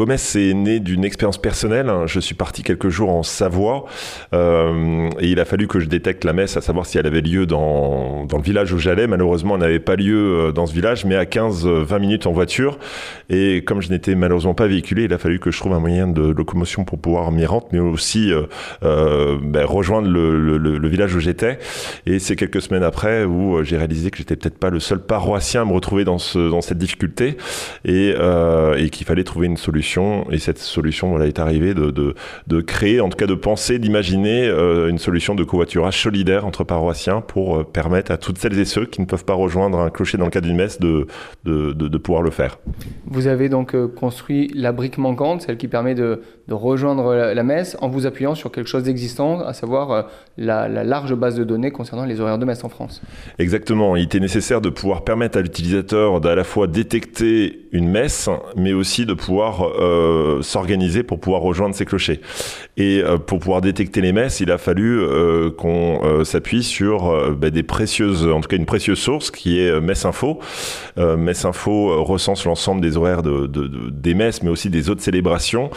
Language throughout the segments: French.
Gomez est né d'une expérience personnelle. Je suis parti quelques jours en Savoie euh, et il a fallu que je détecte la messe, à savoir si elle avait lieu dans, le village où j'allais. Malheureusement, elle n'avait pas lieu euh, dans ce village, mais à 15-20 minutes en voiture. Et comme je n'étais malheureusement pas véhiculé, il a fallu que je trouve un moyen de locomotion pour pouvoir m'y rendre, mais aussi euh, euh, ben, rejoindre le, village où j'étais. Et c'est quelques semaines après où euh, j'ai réalisé que j'étais peut-être pas le seul paroissien à me retrouver dans, ce, dans cette difficulté euh, et qu'il fallait trouver une solution. Et cette solution voilà, est arrivée de, de, de créer, en tout cas de penser, d'imaginer euh, une solution de covoiturage solidaire entre paroissiens pour permettre à toutes celles et ceux qui ne peuvent pas rejoindre un clocher dans le cadre d'une messe de, de, pouvoir le faire. Vous avez donc construit la brique manquante, celle qui permet de, de rejoindre la, la, messe en vous appuyant sur quelque chose d'existant, à savoir la, la, large base de données concernant les horaires de messe en France. Exactement. Il était nécessaire de pouvoir permettre à l'utilisateur d'à la fois détecter une messe, mais aussi de pouvoir euh, s'organiser pour pouvoir rejoindre ses clochers. Et euh, pour pouvoir détecter les messes, il a fallu euh, qu'on s'appuie sur bah, des précieuses, en tout cas une précieuse source qui est Messe Info. Messe Info recense l'ensemble des horaires de, de, de, des messes, mais aussi des autres célébrations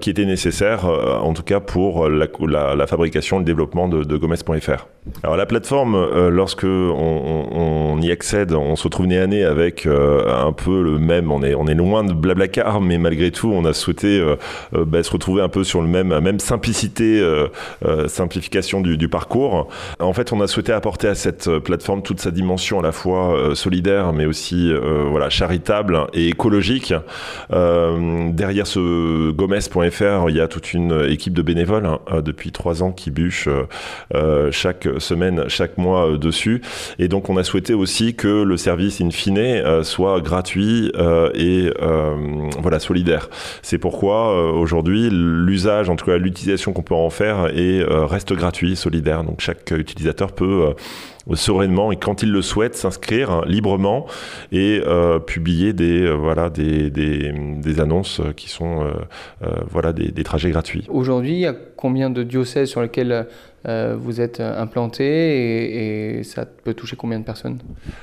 qui étaient nécessaires, en tout cas pour la, fabrication et le développement de, de Gomez.fr. Alors la plateforme, lorsque on, y accède, on se retrouve nez avec un peu le même. On est, on est loin de Blablacar, mais malgré tout, on a souhaité bah, se retrouver un peu sur le même, simplicité, euh, euh, simplification du, parcours. En fait, on a souhaité apporter à cette plateforme toute sa dimension à la fois euh, solidaire, mais aussi voilà charitable et écologique. derrière ce Gomez.fr, il y a toute une équipe de bénévoles hein, depuis trois ans qui bûchent chaque semaine, chaque mois dessus. Et donc, on a souhaité aussi que le service in fine soit gratuit et voilà solidaire. C'est pourquoi aujourd'hui l'usage, en tout cas l'utilisation qu'on peut en faire et euh, reste gratuit, solidaire. Donc chaque utilisateur peut euh, sereinement et quand il le souhaite s'inscrire hein, librement et euh, publier des euh, voilà des, des, des, annonces qui sont euh, voilà des, des, trajets gratuits. Aujourd'hui, il y a combien de diocèses sur lesquels vous êtes implanté et, et, ça peut toucher combien de personnes?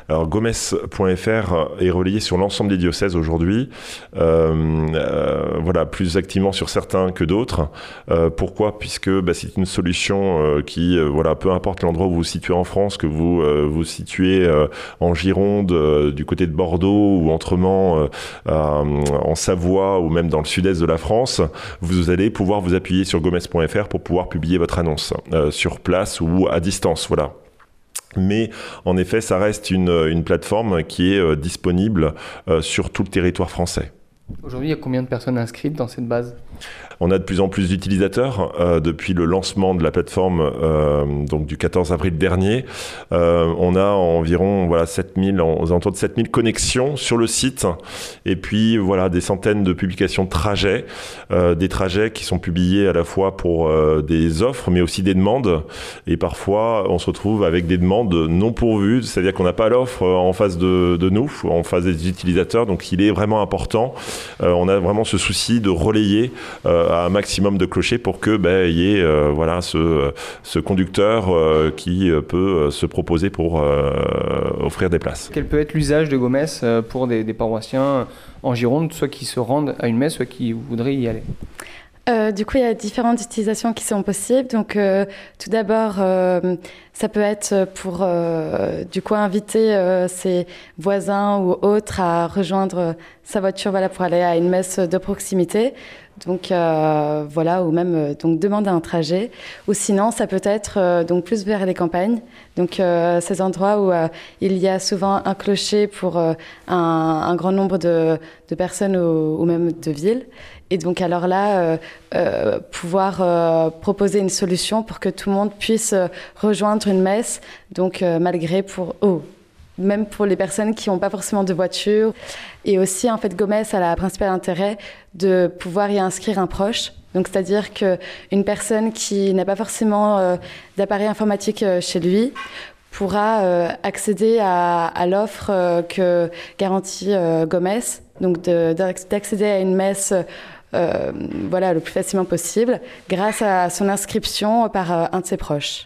Alors Gomez.fr est relayé sur l'ensemble des diocèses aujourd'hui, voilà plus activement sur certains que d'autres. pourquoi? Puisque bah, c'est une solution qui voilà peu importe l'endroit où vous vous situez en France que vous euh, vous situez euh, en Gironde, euh, du côté de Bordeaux ou autrement en Savoie ou même dans le sud-est de la France, vous allez pouvoir vous appuyer sur gomez.fr pour pouvoir publier votre annonce sur place ou à distance. Voilà. Mais en effet, ça reste une plateforme qui est disponible sur tout le territoire français. Aujourd'hui, il y a combien de personnes inscrites dans cette base? On a de plus en plus d'utilisateurs euh, depuis le lancement de la plateforme euh, donc du 14 avril dernier. Euh, on a environ voilà 7000 aux alentours de 7000 connexions sur le site et puis voilà des centaines de publications de trajets, des trajets qui sont publiés à la fois pour des offres mais aussi des demandes et parfois on se retrouve avec des demandes non pourvues, c'est-à-dire qu'on n'a pas l'offre en face de, nous, en face des utilisateurs. Donc il est vraiment important. on a vraiment ce souci de relayer à un maximum de clochers pour que ben, y ait euh, voilà ce, ce conducteur euh, qui peut se proposer pour euh, offrir des places. Quel peut être l'usage de Gomez pour des, des, paroissiens en Gironde, soit qui se rendent à une messe, soit qui voudraient y aller? Euh, du coup, il y a différentes utilisations qui sont possibles. Donc, euh, tout d'abord, euh, ça peut être pour, euh, du coup, inviter euh, ses voisins ou autres à rejoindre sa voiture, voilà, pour aller à une messe de proximité. Donc, euh, voilà, ou même donc demander un trajet. Ou sinon, ça peut être donc plus vers les campagnes. Donc, ces endroits où il y a souvent un clocher pour un, grand nombre de, personnes ou, même de villes. Et donc alors là, euh, euh, pouvoir euh, proposer une solution pour que tout le monde puisse rejoindre une messe, donc malgré pour oh, même pour les personnes qui n'ont pas forcément de voiture. Et aussi, en fait, Gomez a la principale intérêt de pouvoir y inscrire un proche. Donc, c'est-à-dire qu'une personne qui n'a pas forcément euh, d'appareil informatique chez lui pourra euh, accéder à, l'offre euh, que garantit Gomez, donc d'accéder à une messe euh, voilà, le plus facilement possible grâce à son inscription par euh, un de ses proches.